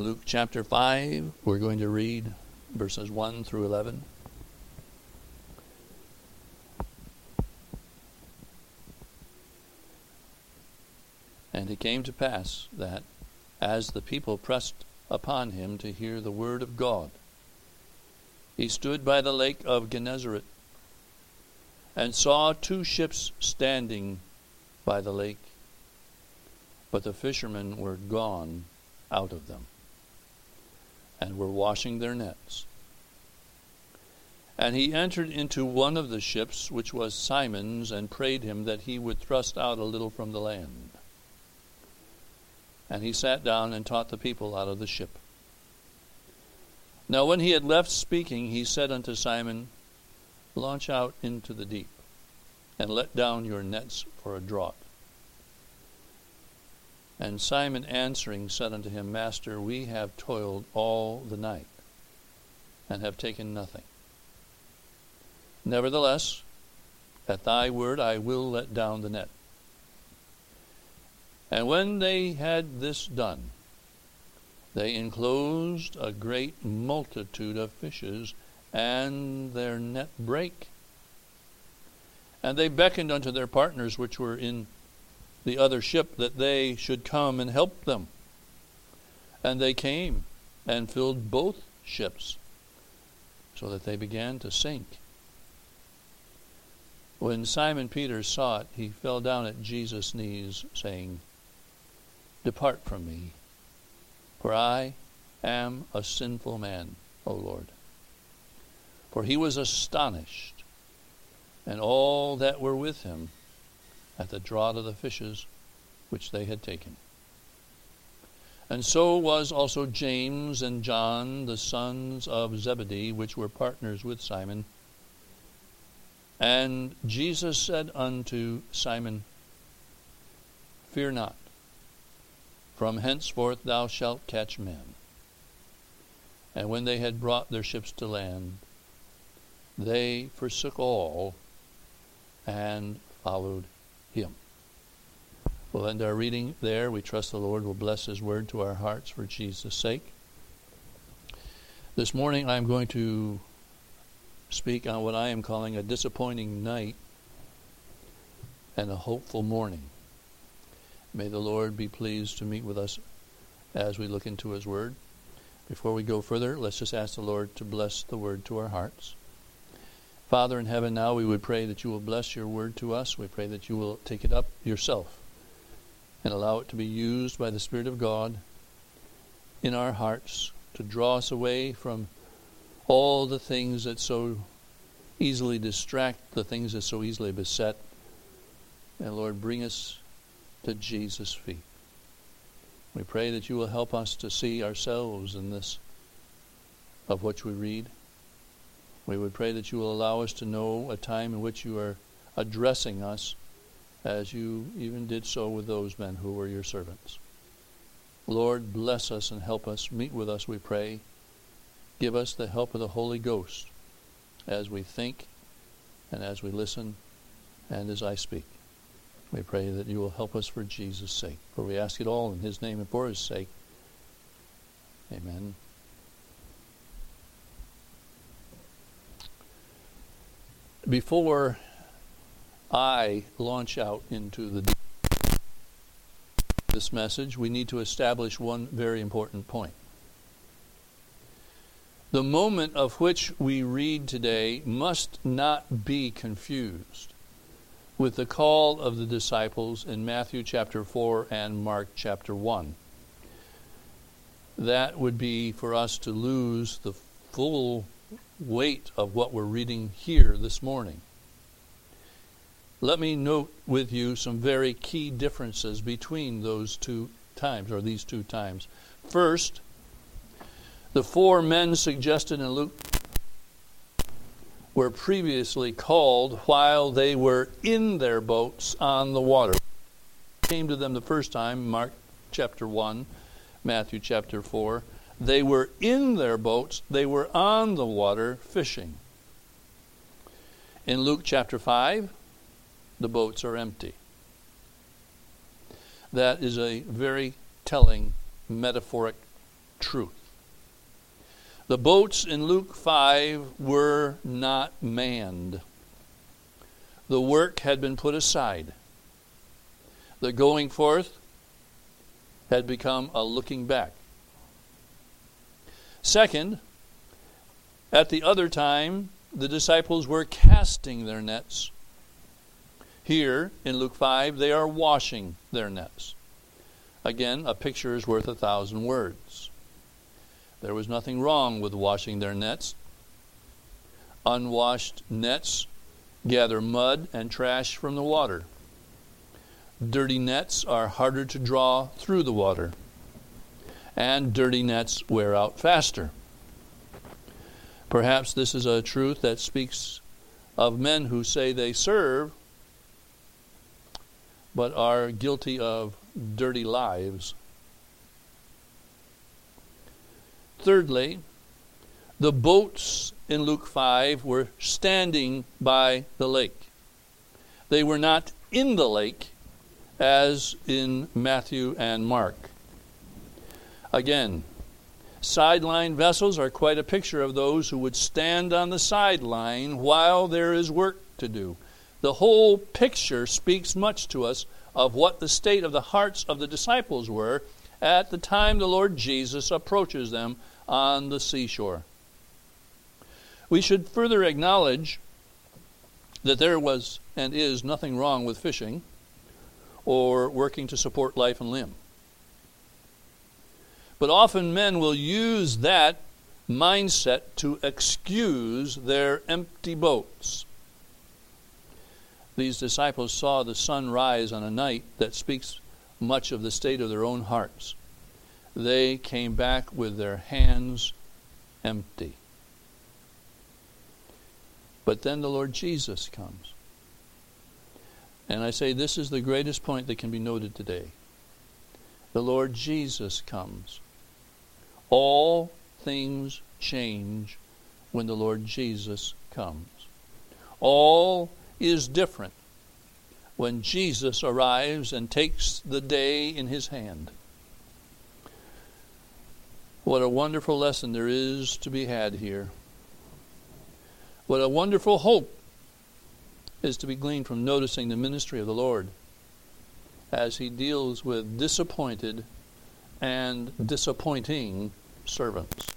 Luke chapter 5, we're going to read verses 1 through 11. And it came to pass that, as the people pressed upon him to hear the word of God, he stood by the lake of Gennesaret and saw two ships standing by the lake, but the fishermen were gone out of them and were washing their nets. And he entered into one of the ships, which was Simon's, and prayed him that he would thrust out a little from the land. And he sat down and taught the people out of the ship. Now, when he had left speaking, he said unto Simon, Launch out into the deep, and let down your nets for a draught. And Simon answering said unto him, Master, we have toiled all the night, and have taken nothing. Nevertheless, at thy word I will let down the net. And when they had this done, they enclosed a great multitude of fishes, and their net brake. And they beckoned unto their partners which were in the other ship that they should come and help them. And they came and filled both ships, so that they began to sink. When Simon Peter saw it, he fell down at Jesus' knees, saying, Depart from me, for I am a sinful man, O Lord. For he was astonished, and all that were with him at the draught of the fishes which they had taken. And so was also James and John, the sons of Zebedee, which were partners with Simon. And Jesus said unto Simon, Fear not, from henceforth thou shalt catch men. And when they had brought their ships to land, they forsook all and followed him. We'll end our reading there. We trust the Lord will bless His word to our hearts for Jesus' sake. This morning I'm going to speak on what I am calling a disappointing night and a hopeful morning. May the Lord be pleased to meet with us as we look into His Word. Before we go further, let's just ask the Lord to bless the Word to our hearts. Father in heaven, now we would pray that you will bless your word to us. We pray that you will take it up yourself and allow it to be used by the Spirit of God in our hearts to draw us away from all the things that so easily distract, the things that so easily beset. And Lord, bring us to Jesus' feet. We pray that you will help us to see ourselves in this of which we read. We would pray that you will allow us to know a time in which you are addressing us as you even did so with those men who were your servants. Lord, bless us and help us. Meet with us, we pray. Give us the help of the Holy Ghost as we think and as we listen and as I speak. We pray that you will help us for Jesus' sake. For we ask it all in his name and for his sake. Amen. Before I launch out into the this message, we need to establish one very important point. The moment of which we read today must not be confused with the call of the disciples in Matthew chapter 4 and Mark chapter 1. That would be for us to lose the full weight of what we're reading here this morning. Let me note with you some very key differences between those two times, or these two times. First, the four men suggested in Luke were previously called while they were in their boats on the water. Came to them the first time, Mark chapter 1, Matthew chapter 4. They were in their boats, they were on the water fishing. In Luke chapter 5, the boats are empty. That is a very telling metaphoric truth. The boats in Luke 5 were not manned. The work had been put aside. The going forth had become a looking back. Second, at the other time, the disciples were casting their nets. Here in Luke 5, they are washing their nets. Again, a picture is worth a thousand words. There was nothing wrong with washing their nets. Unwashed nets gather mud and trash from the water. Dirty nets are harder to draw through the water. And dirty nets wear out faster. Perhaps this is a truth that speaks of men who say they serve but are guilty of dirty lives. Thirdly, the boats in Luke 5 were standing by the lake. They were not in the lake as in Matthew and Mark. Again, sideline vessels are quite a picture of those who would stand on the sideline while there is work to do. The whole picture speaks much to us of what the state of the hearts of the disciples were at the time the Lord Jesus approaches them on the seashore. We should further acknowledge that there was and is nothing wrong with fishing or working to support life and limb. But often men will use that mindset to excuse their empty boats. These disciples saw the sun rise on a night that speaks much of the state of their own hearts. They came back with their hands empty. But then the Lord Jesus comes. And I say this is the greatest point that can be noted today. The Lord Jesus comes. All things change when the Lord Jesus comes. All is different when Jesus arrives and takes the day in his hand. What a wonderful lesson there is to be had here. What a wonderful hope is to be gleaned from noticing the ministry of the Lord as he deals with disappointed and disappointing servants.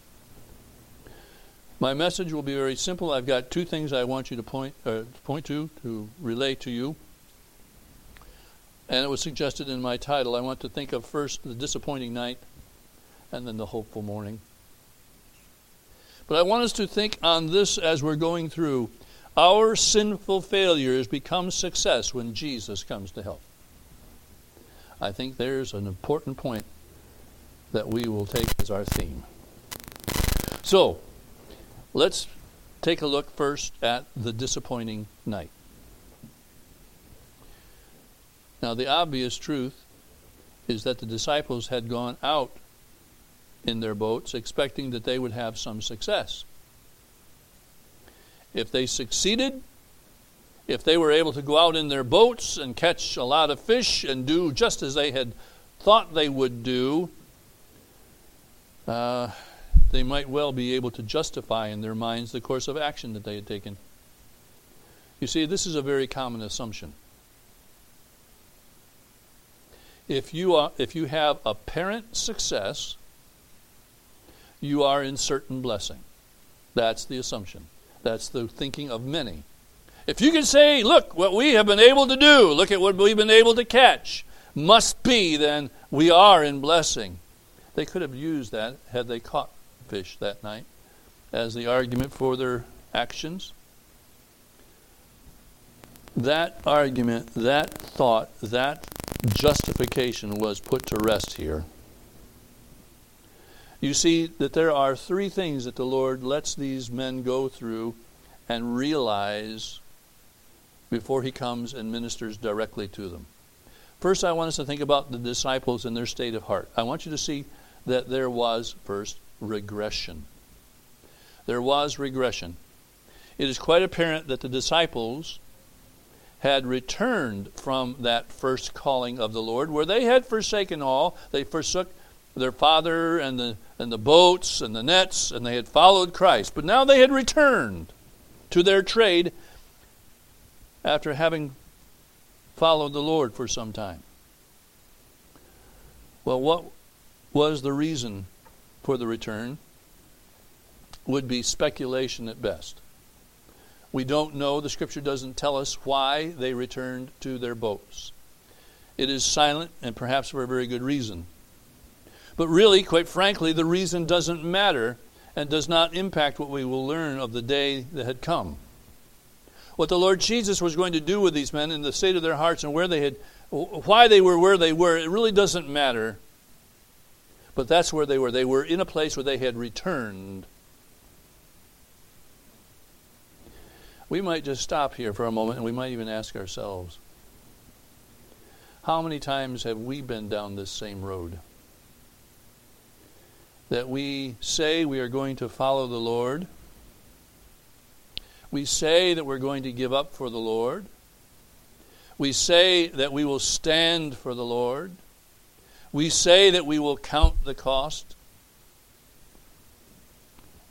My message will be very simple. I've got two things I want you to point uh, point to to relate to you. And it was suggested in my title. I want to think of first the disappointing night and then the hopeful morning. But I want us to think on this as we're going through our sinful failures become success when Jesus comes to help. I think there's an important point that we will take as our theme. So, let's take a look first at the disappointing night. Now, the obvious truth is that the disciples had gone out in their boats expecting that they would have some success. If they succeeded, if they were able to go out in their boats and catch a lot of fish and do just as they had thought they would do, uh, they might well be able to justify in their minds the course of action that they had taken. You see, this is a very common assumption. If you, are, if you have apparent success, you are in certain blessing. That's the assumption. That's the thinking of many. If you can say, look, what we have been able to do, look at what we've been able to catch, must be, then we are in blessing. They could have used that had they caught fish that night as the argument for their actions. That argument, that thought, that justification was put to rest here. You see that there are three things that the Lord lets these men go through and realize before he comes and ministers directly to them. First, I want us to think about the disciples and their state of heart. I want you to see that there was, first, regression. There was regression. It is quite apparent that the disciples had returned from that first calling of the Lord, where they had forsaken all. They forsook their father and the, and the boats and the nets, and they had followed Christ. But now they had returned to their trade after having followed the Lord for some time. Well, what was the reason for the return? Would be speculation at best. We don't know, the scripture doesn't tell us why they returned to their boats. It is silent and perhaps for a very good reason. But really, quite frankly, the reason doesn't matter and does not impact what we will learn of the day that had come. What the Lord Jesus was going to do with these men in the state of their hearts and where they had why they were where they were, it really doesn't matter. But that's where they were. They were in a place where they had returned. We might just stop here for a moment and we might even ask ourselves how many times have we been down this same road? That we say we are going to follow the Lord. We say that we're going to give up for the Lord. We say that we will stand for the Lord. We say that we will count the cost.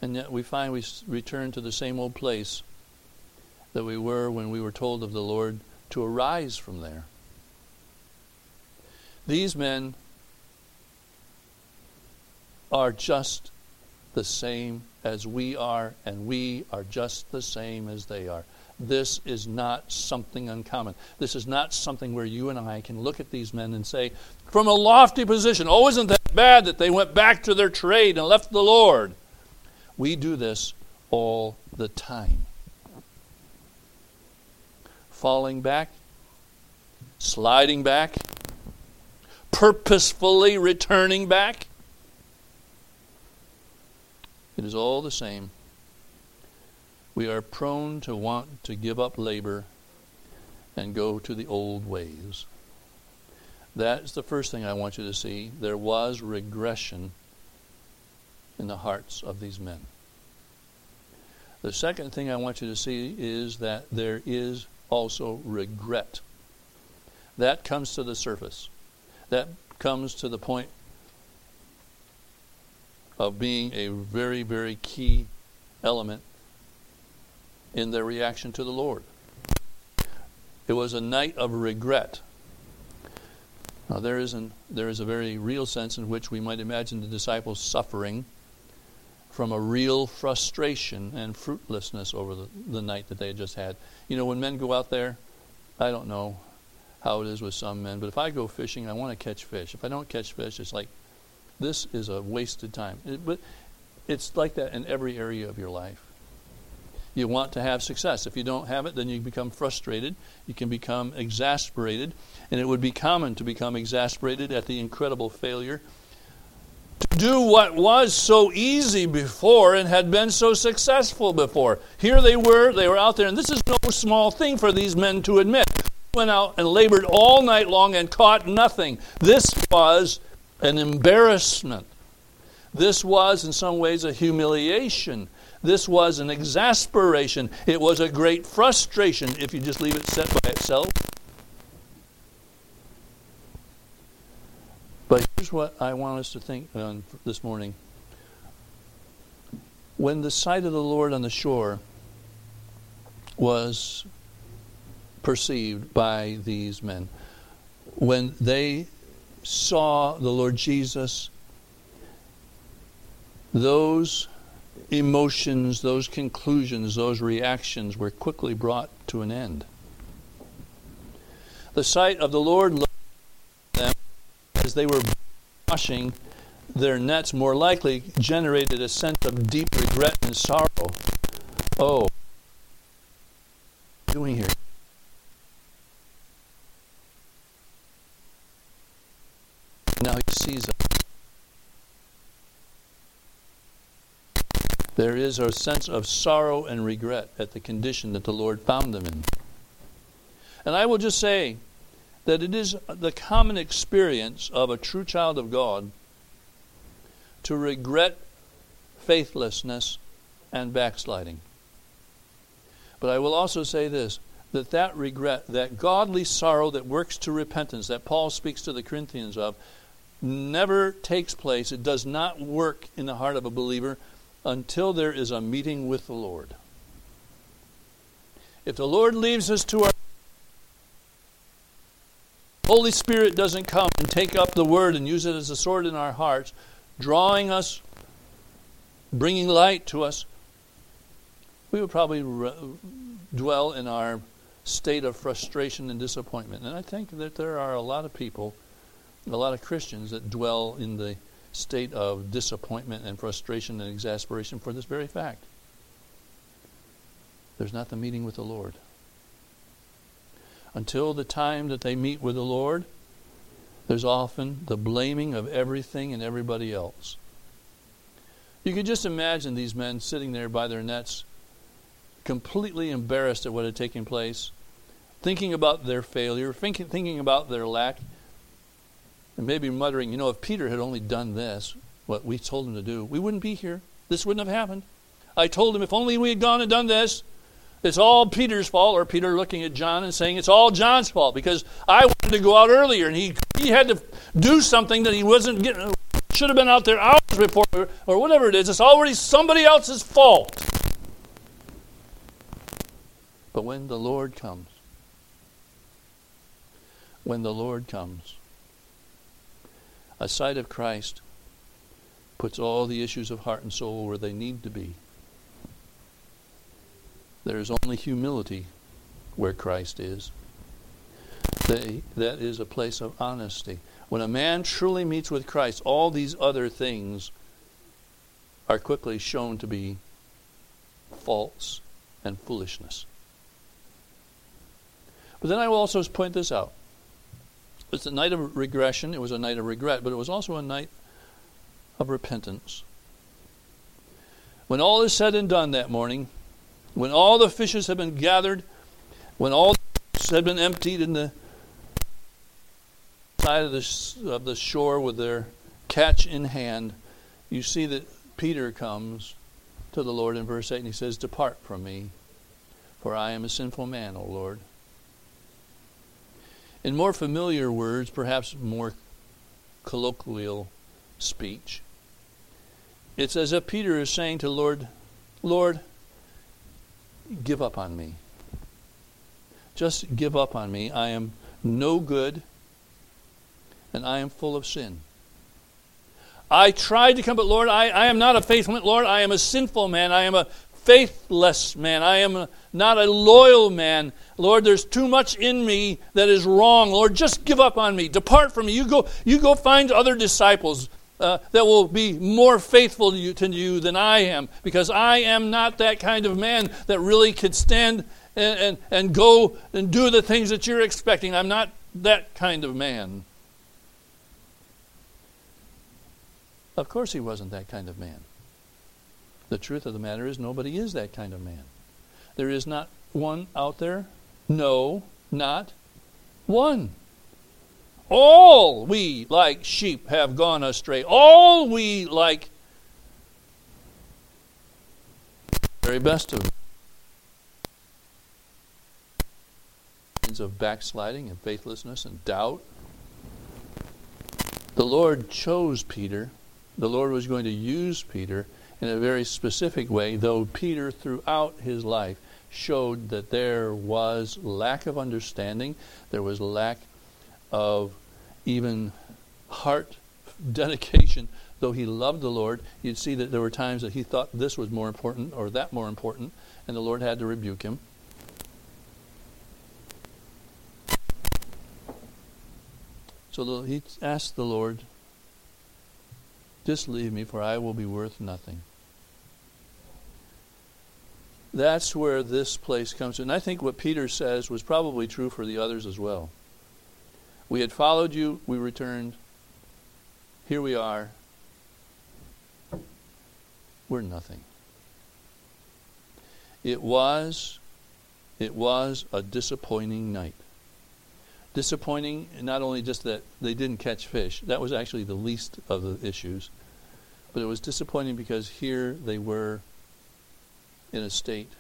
And yet we find we return to the same old place that we were when we were told of the Lord to arise from there. These men are just the same as we are, and we are just the same as they are. This is not something uncommon. This is not something where you and I can look at these men and say, from a lofty position, oh, isn't that bad that they went back to their trade and left the Lord? We do this all the time. Falling back, sliding back, purposefully returning back. It is all the same. We are prone to want to give up labor and go to the old ways. That's the first thing I want you to see. There was regression in the hearts of these men. The second thing I want you to see is that there is also regret. That comes to the surface. That comes to the point of being a very, very key element in their reaction to the Lord. It was a night of regret. Now, there is, an, there is a very real sense in which we might imagine the disciples suffering from a real frustration and fruitlessness over the, the night that they had just had. You know, when men go out there, I don't know how it is with some men, but if I go fishing, I want to catch fish. If I don't catch fish, it's like, this is a wasted time. It, but it's like that in every area of your life. You want to have success. If you don't have it, then you become frustrated. You can become exasperated. And it would be common to become exasperated at the incredible failure to do what was so easy before and had been so successful before. Here they were, they were out there, and this is no small thing for these men to admit. Went out and labored all night long and caught nothing. This was an embarrassment. This was, in some ways, a humiliation. This was an exasperation. It was a great frustration if you just leave it set by itself. But here's what I want us to think on this morning. When the sight of the Lord on the shore was perceived by these men, when they saw the Lord Jesus, those emotions, those conclusions, those reactions were quickly brought to an end. The sight of the Lord looked at them as they were washing their nets more likely generated a sense of deep regret and sorrow. Oh, what are we doing here? Now he sees us. There is a sense of sorrow and regret at the condition that the Lord found them in. And I will just say that it is the common experience of a true child of God to regret faithlessness and backsliding. But I will also say this that that regret, that godly sorrow that works to repentance, that Paul speaks to the Corinthians of, never takes place, it does not work in the heart of a believer until there is a meeting with the Lord. If the Lord leaves us to our Holy Spirit doesn't come and take up the word and use it as a sword in our hearts, drawing us, bringing light to us, we would probably re- dwell in our state of frustration and disappointment. And I think that there are a lot of people, a lot of Christians that dwell in the state of disappointment and frustration and exasperation for this very fact. There's not the meeting with the Lord. Until the time that they meet with the Lord, there's often the blaming of everything and everybody else. You could just imagine these men sitting there by their nets, completely embarrassed at what had taken place, thinking about their failure, thinking, thinking about their lack, and maybe muttering, you know, if Peter had only done this, what we told him to do, we wouldn't be here. This wouldn't have happened. I told him if only we had gone and done this, it's all Peter's fault, or Peter looking at John and saying it's all John's fault because I wanted to go out earlier and he, he had to do something that he wasn't getting, should have been out there hours before, or whatever it is. It's already somebody else's fault. But when the Lord comes, when the Lord comes, a sight of Christ puts all the issues of heart and soul where they need to be. There is only humility where Christ is. They, that is a place of honesty. When a man truly meets with Christ, all these other things are quickly shown to be false and foolishness. But then I will also point this out. It's a night of regression, it was a night of regret, but it was also a night of repentance. When all is said and done that morning, when all the fishes have been gathered, when all the have been emptied in the side of the, of the shore with their catch in hand, you see that Peter comes to the Lord in verse 8 and he says, Depart from me, for I am a sinful man, O Lord. In more familiar words, perhaps more colloquial speech, it's as if Peter is saying to Lord, Lord, give up on me. Just give up on me. I am no good and I am full of sin. I tried to come, but Lord, I, I am not a faithful man. Lord, I am a sinful man. I am a faithless man. I am a, not a loyal man. Lord, there's too much in me that is wrong. Lord, just give up on me. Depart from me. You go, you go find other disciples uh, that will be more faithful to you, to you than I am, because I am not that kind of man that really could stand and, and, and go and do the things that you're expecting. I'm not that kind of man. Of course, he wasn't that kind of man. The truth of the matter is, nobody is that kind of man. There is not one out there. No, not one. All we like sheep have gone astray. All we like very best of of backsliding and faithlessness and doubt. The Lord chose Peter. The Lord was going to use Peter in a very specific way, though Peter, throughout his life, showed that there was lack of understanding, there was lack of even heart dedication. Though he loved the Lord, you'd see that there were times that he thought this was more important or that more important, and the Lord had to rebuke him. So he asked the Lord, Just leave me, for I will be worth nothing. That's where this place comes in. And I think what Peter says was probably true for the others as well. We had followed you, we returned. Here we are. We're nothing. It was it was a disappointing night. Disappointing not only just that they didn't catch fish, that was actually the least of the issues, but it was disappointing because here they were in a state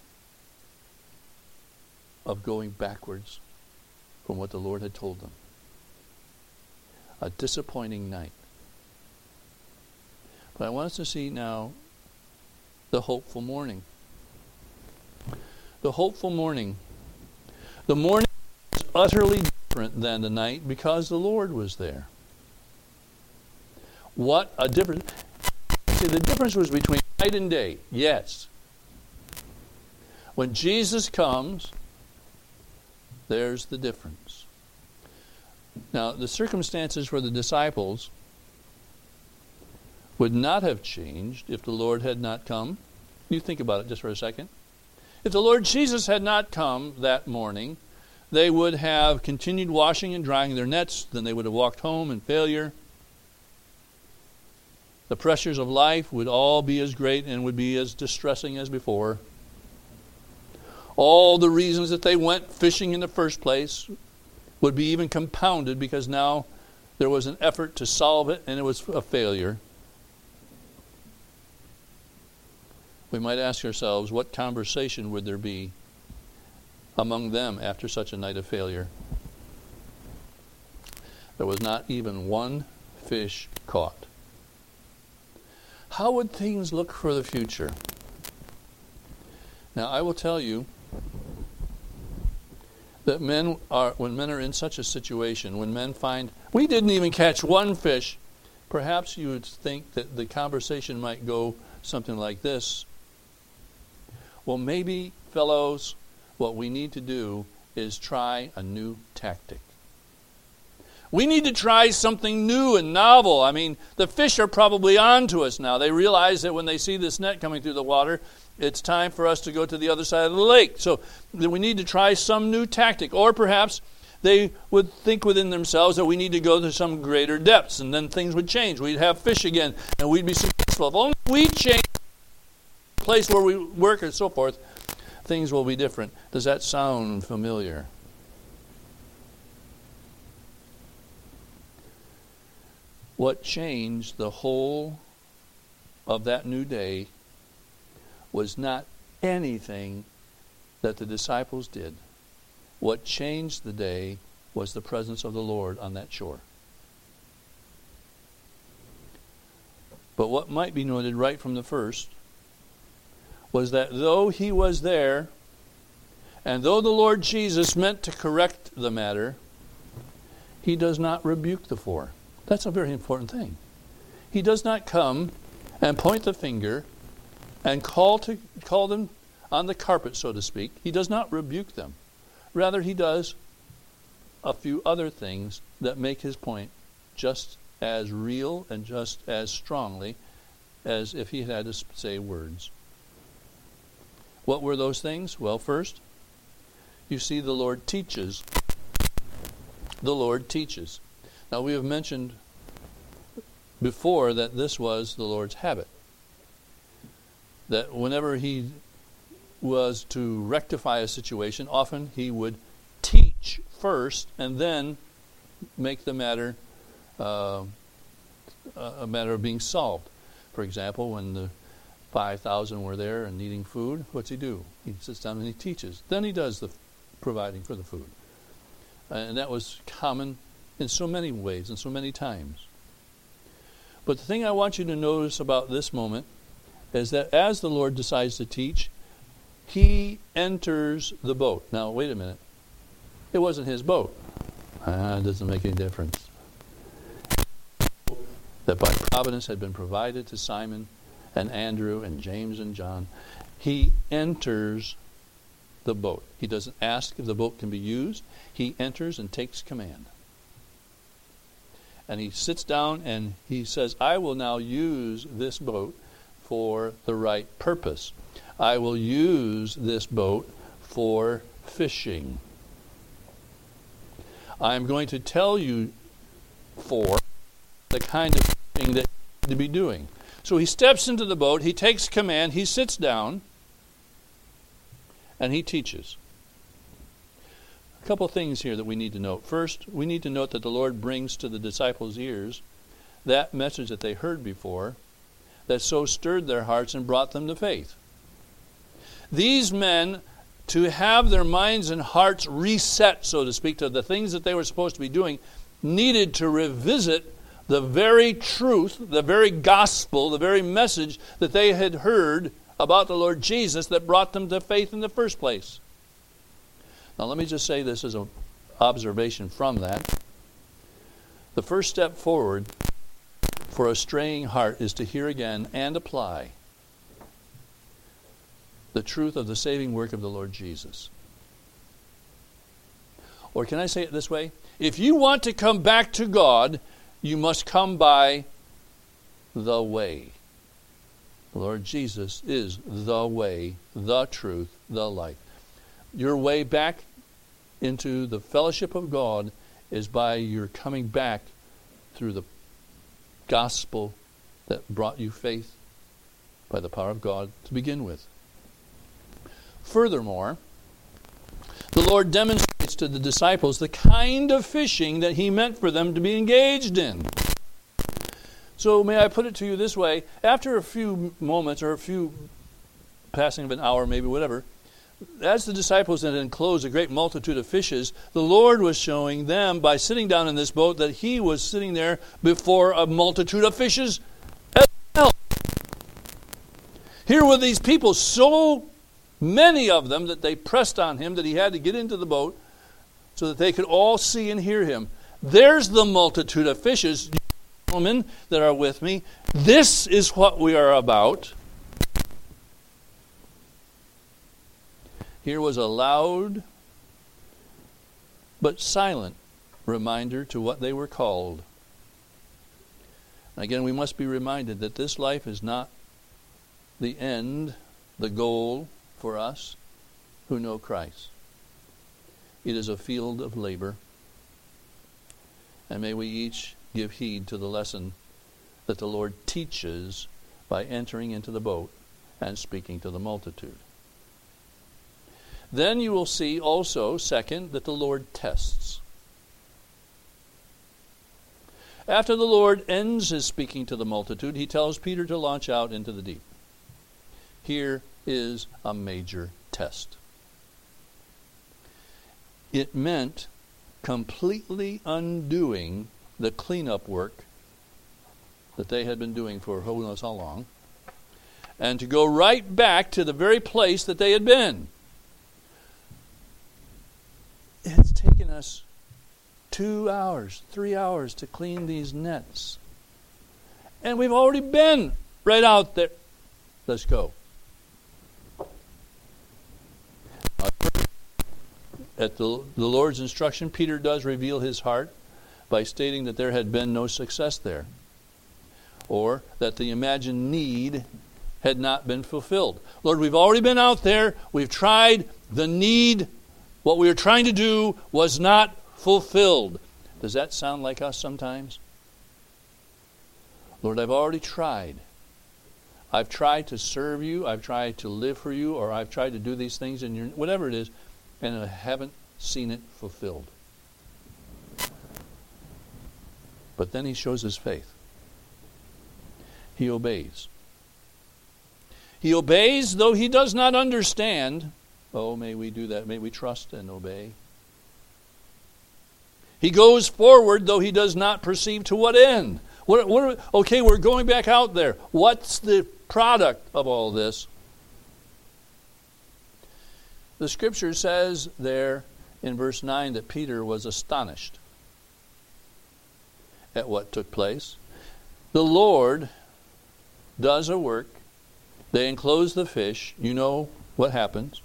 of going backwards from what the Lord had told them. A disappointing night. But I want us to see now the hopeful morning. The hopeful morning. The morning is utterly different than the night because the Lord was there. What a difference. See, the difference was between night and day. Yes. When Jesus comes, there's the difference. Now, the circumstances for the disciples would not have changed if the Lord had not come. You think about it just for a second. If the Lord Jesus had not come that morning, they would have continued washing and drying their nets, then they would have walked home in failure. The pressures of life would all be as great and would be as distressing as before. All the reasons that they went fishing in the first place would be even compounded because now there was an effort to solve it and it was a failure. We might ask ourselves what conversation would there be among them after such a night of failure? There was not even one fish caught. How would things look for the future? Now, I will tell you that men are, when men are in such a situation, when men find, we didn't even catch one fish, perhaps you would think that the conversation might go something like this. Well, maybe, fellows, what we need to do is try a new tactic. We need to try something new and novel. I mean, the fish are probably on to us now. They realize that when they see this net coming through the water, it's time for us to go to the other side of the lake. So we need to try some new tactic. Or perhaps they would think within themselves that we need to go to some greater depths, and then things would change. We'd have fish again, and we'd be successful. If only we change the place where we work and so forth, things will be different. Does that sound familiar? What changed the whole of that new day was not anything that the disciples did. What changed the day was the presence of the Lord on that shore. But what might be noted right from the first was that though he was there, and though the Lord Jesus meant to correct the matter, he does not rebuke the four. That's a very important thing. He does not come and point the finger and call to call them on the carpet, so to speak. He does not rebuke them. Rather, he does a few other things that make his point just as real and just as strongly as if he had to say words. What were those things? Well, first, you see the Lord teaches. The Lord teaches. Now, we have mentioned before that this was the Lord's habit that whenever he was to rectify a situation, often he would teach first and then make the matter uh, a matter of being solved. For example, when the 5,000 were there and needing food, what's he do? He sits down and he teaches. Then he does the providing for the food. And that was common in so many ways and so many times. But the thing I want you to notice about this moment is that as the Lord decides to teach, he enters the boat. Now, wait a minute. It wasn't his boat. Ah, it doesn't make any difference. That by providence had been provided to Simon and Andrew and James and John. He enters the boat. He doesn't ask if the boat can be used. He enters and takes command. And he sits down and he says, I will now use this boat for the right purpose. I will use this boat for fishing. I'm going to tell you for the kind of thing that you need to be doing. So he steps into the boat, he takes command, he sits down, and he teaches. A couple things here that we need to note. First, we need to note that the Lord brings to the disciples' ears that message that they heard before that so stirred their hearts and brought them to faith. These men, to have their minds and hearts reset, so to speak, to the things that they were supposed to be doing, needed to revisit the very truth, the very gospel, the very message that they had heard about the Lord Jesus that brought them to faith in the first place. Now, let me just say this as an observation from that. The first step forward for a straying heart is to hear again and apply the truth of the saving work of the Lord Jesus. Or can I say it this way? If you want to come back to God, you must come by the way. Lord Jesus is the way, the truth, the life. Your way back into the fellowship of God is by your coming back through the gospel that brought you faith by the power of God to begin with. Furthermore, the Lord demonstrates to the disciples the kind of fishing that He meant for them to be engaged in. So, may I put it to you this way after a few moments or a few passing of an hour, maybe whatever, as the disciples had enclosed a great multitude of fishes, the Lord was showing them by sitting down in this boat that He was sitting there before a multitude of fishes as well. Here were these people so many of them that they pressed on him that he had to get into the boat so that they could all see and hear him. There's the multitude of fishes, gentlemen that are with me. This is what we are about. Here was a loud but silent reminder to what they were called. Again, we must be reminded that this life is not the end, the goal, for us who know Christ. It is a field of labor. And may we each give heed to the lesson that the Lord teaches by entering into the boat and speaking to the multitude. Then you will see also, second, that the Lord tests. After the Lord ends his speaking to the multitude, he tells Peter to launch out into the deep. Here is a major test. It meant completely undoing the cleanup work that they had been doing for who knows how long, and to go right back to the very place that they had been. It's taken us two hours, three hours to clean these nets. And we've already been right out there. Let's go. At the, the Lord's instruction, Peter does reveal his heart by stating that there had been no success there, or that the imagined need had not been fulfilled. Lord, we've already been out there, we've tried, the need, what we were trying to do was not fulfilled. Does that sound like us sometimes? Lord, I've already tried. I've tried to serve you, I've tried to live for you, or I've tried to do these things in your whatever it is, and I haven't seen it fulfilled. But then he shows his faith. He obeys. He obeys, though he does not understand. Oh, may we do that. May we trust and obey. He goes forward, though he does not perceive to what end. What, what, okay, we're going back out there. What's the product of all this? The scripture says there in verse 9 that Peter was astonished at what took place. The Lord does a work. They enclose the fish. You know what happens.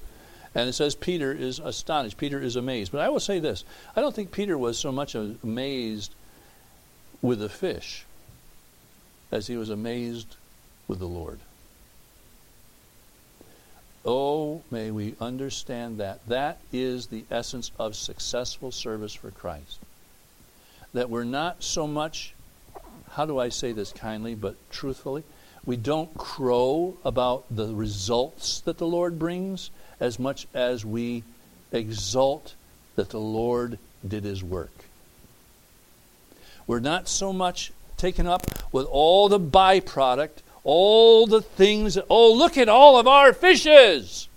And it says Peter is astonished. Peter is amazed. But I will say this I don't think Peter was so much amazed with the fish as he was amazed with the Lord. Oh, may we understand that. That is the essence of successful service for Christ. That we're not so much, how do I say this kindly but truthfully? We don't crow about the results that the Lord brings as much as we exult that the Lord did his work. We're not so much taken up with all the byproduct all the things. Oh, look at all of our fishes.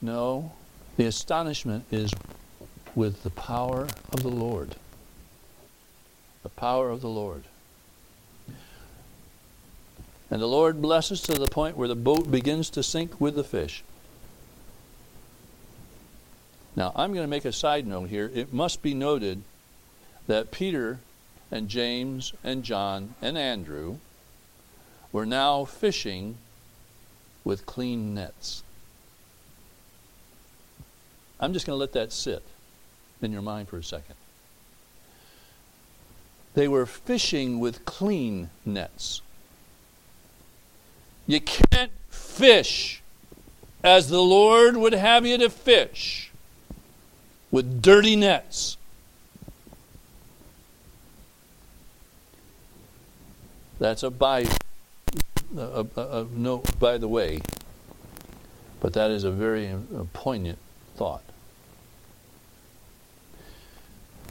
No, the astonishment is with the power of the Lord. The power of the Lord. And the Lord blesses to the point where the boat begins to sink with the fish. Now, I'm going to make a side note here. It must be noted that Peter and James and John and Andrew were now fishing with clean nets. I'm just going to let that sit in your mind for a second. They were fishing with clean nets. You can't fish as the Lord would have you to fish with dirty nets. That's a by a, a, a note by the way, but that is a very uh, poignant thought.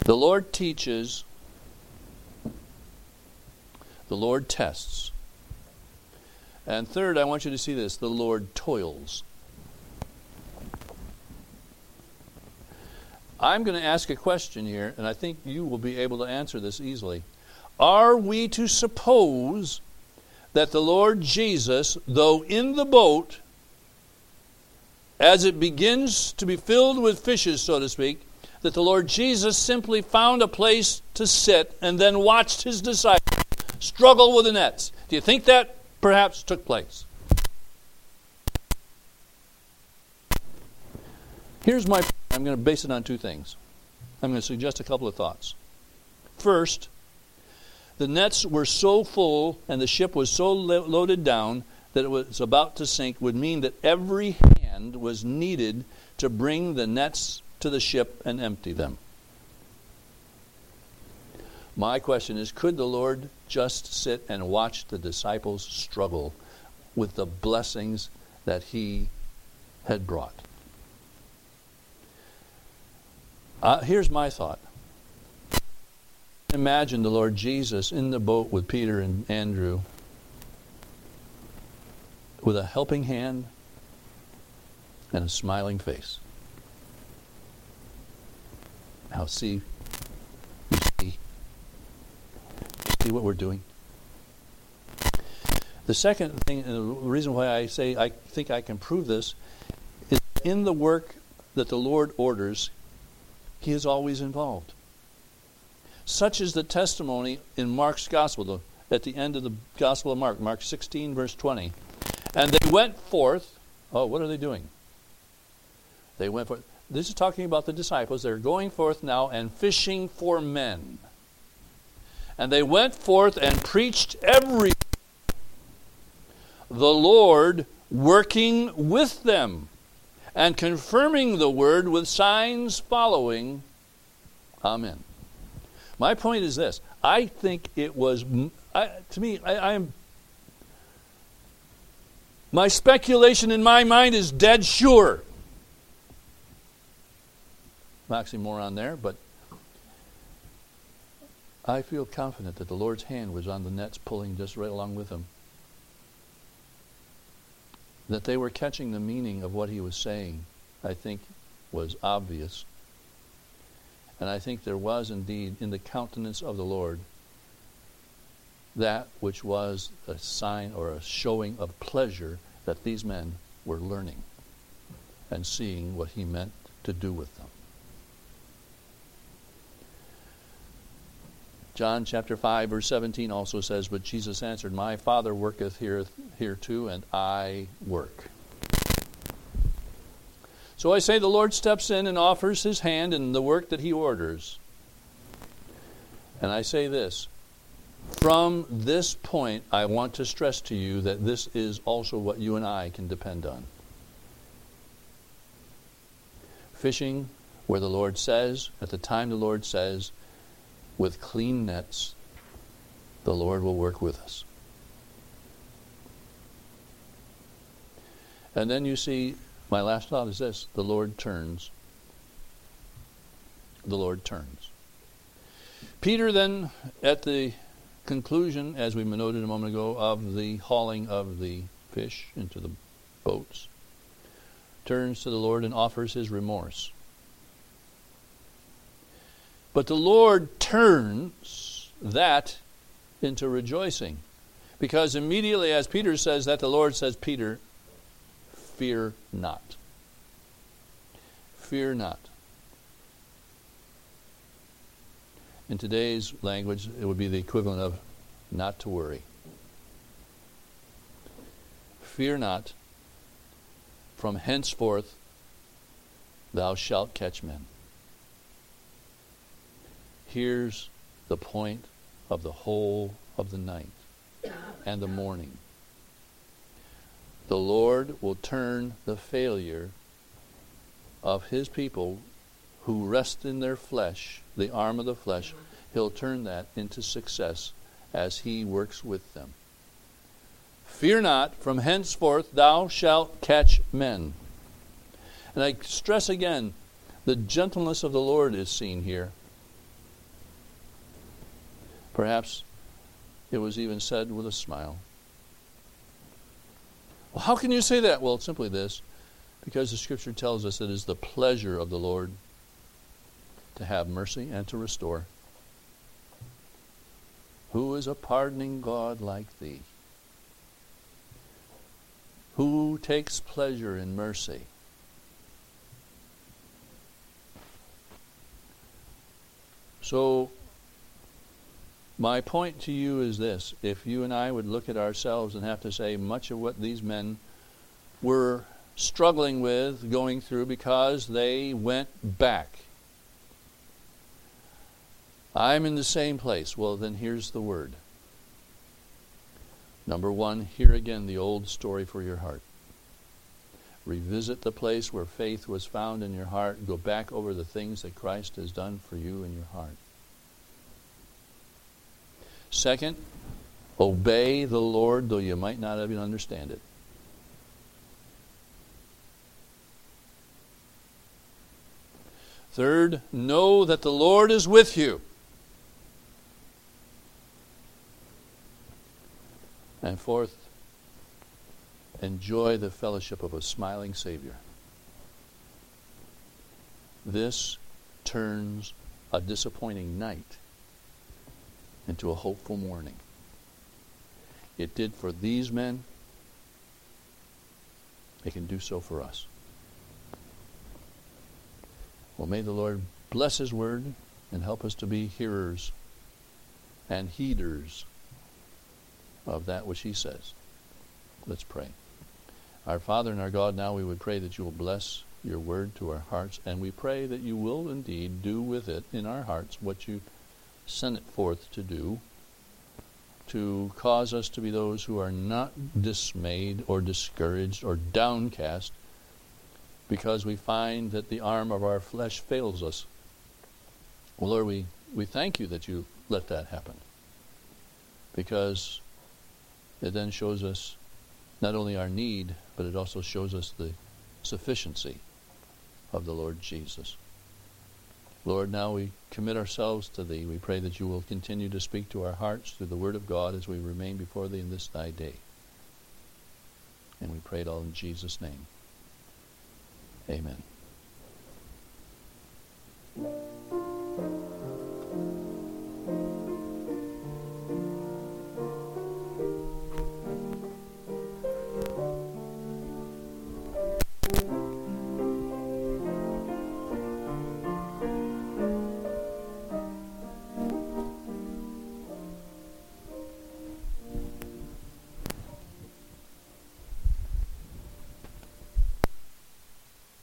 The Lord teaches, the Lord tests. And third, I want you to see this the Lord toils. I'm going to ask a question here, and I think you will be able to answer this easily. Are we to suppose that the Lord Jesus, though in the boat, as it begins to be filled with fishes, so to speak, that the Lord Jesus simply found a place to sit and then watched his disciples struggle with the nets? Do you think that perhaps took place? Here's my I'm going to base it on two things. I'm going to suggest a couple of thoughts. First, the nets were so full and the ship was so lo- loaded down that it was about to sink would mean that every hand was needed to bring the nets to the ship and empty them. My question is could the Lord just sit and watch the disciples struggle with the blessings that he had brought? Uh, here's my thought Imagine the Lord Jesus in the boat with Peter and Andrew with a helping hand and a smiling face. Now, see, you see, you see what we're doing. The second thing, and the reason why I say I think I can prove this, is in the work that the Lord orders, He is always involved. Such is the testimony in Mark's gospel, at the end of the gospel of Mark, Mark 16, verse 20. And they went forth. Oh, what are they doing? They went forth. This is talking about the disciples. They're going forth now and fishing for men. And they went forth and preached every the Lord working with them and confirming the word with signs following. Amen. My point is this I think it was, I, to me, I, am. My speculation in my mind is dead sure. Oxymoron there, but I feel confident that the Lord's hand was on the nets pulling just right along with them. That they were catching the meaning of what he was saying, I think, was obvious. And I think there was indeed in the countenance of the Lord that which was a sign or a showing of pleasure that these men were learning and seeing what he meant to do with them. John chapter 5 verse 17 also says, But Jesus answered, My Father worketh here, here too, and I work. So I say the Lord steps in and offers his hand in the work that he orders. And I say this from this point, I want to stress to you that this is also what you and I can depend on. Fishing where the Lord says, at the time the Lord says, with clean nets, the Lord will work with us. And then you see my last thought is this the Lord turns. The Lord turns. Peter then, at the conclusion, as we noted a moment ago, of the hauling of the fish into the boats, turns to the Lord and offers his remorse. But the Lord turns that into rejoicing. Because immediately as Peter says that, the Lord says, Peter, fear not. Fear not. In today's language, it would be the equivalent of not to worry. Fear not, from henceforth thou shalt catch men. Here's the point of the whole of the night and the morning. The Lord will turn the failure of his people who rest in their flesh, the arm of the flesh, he'll turn that into success as he works with them. Fear not, from henceforth thou shalt catch men. And I stress again, the gentleness of the Lord is seen here. Perhaps it was even said with a smile. Well, how can you say that? Well, it's simply this because the Scripture tells us it is the pleasure of the Lord to have mercy and to restore. Who is a pardoning God like thee? Who takes pleasure in mercy? So, my point to you is this if you and I would look at ourselves and have to say much of what these men were struggling with, going through, because they went back. I'm in the same place. Well, then here's the word. Number one, hear again the old story for your heart. Revisit the place where faith was found in your heart. Go back over the things that Christ has done for you in your heart. Second, obey the Lord, though you might not even understand it. Third, know that the Lord is with you. And fourth, enjoy the fellowship of a smiling Savior. This turns a disappointing night into a hopeful morning. It did for these men. It can do so for us. Well, may the Lord bless His word and help us to be hearers and heeders of that which He says. Let's pray. Our Father and our God, now we would pray that you will bless your word to our hearts, and we pray that you will indeed do with it in our hearts what you sent it forth to do, to cause us to be those who are not dismayed or discouraged or downcast because we find that the arm of our flesh fails us. Well, Lord, we, we thank you that you let that happen because it then shows us not only our need, but it also shows us the sufficiency of the Lord Jesus. Lord, now we commit ourselves to Thee. We pray that you will continue to speak to our hearts through the Word of God as we remain before Thee in this Thy day. And we pray it all in Jesus' name. Amen.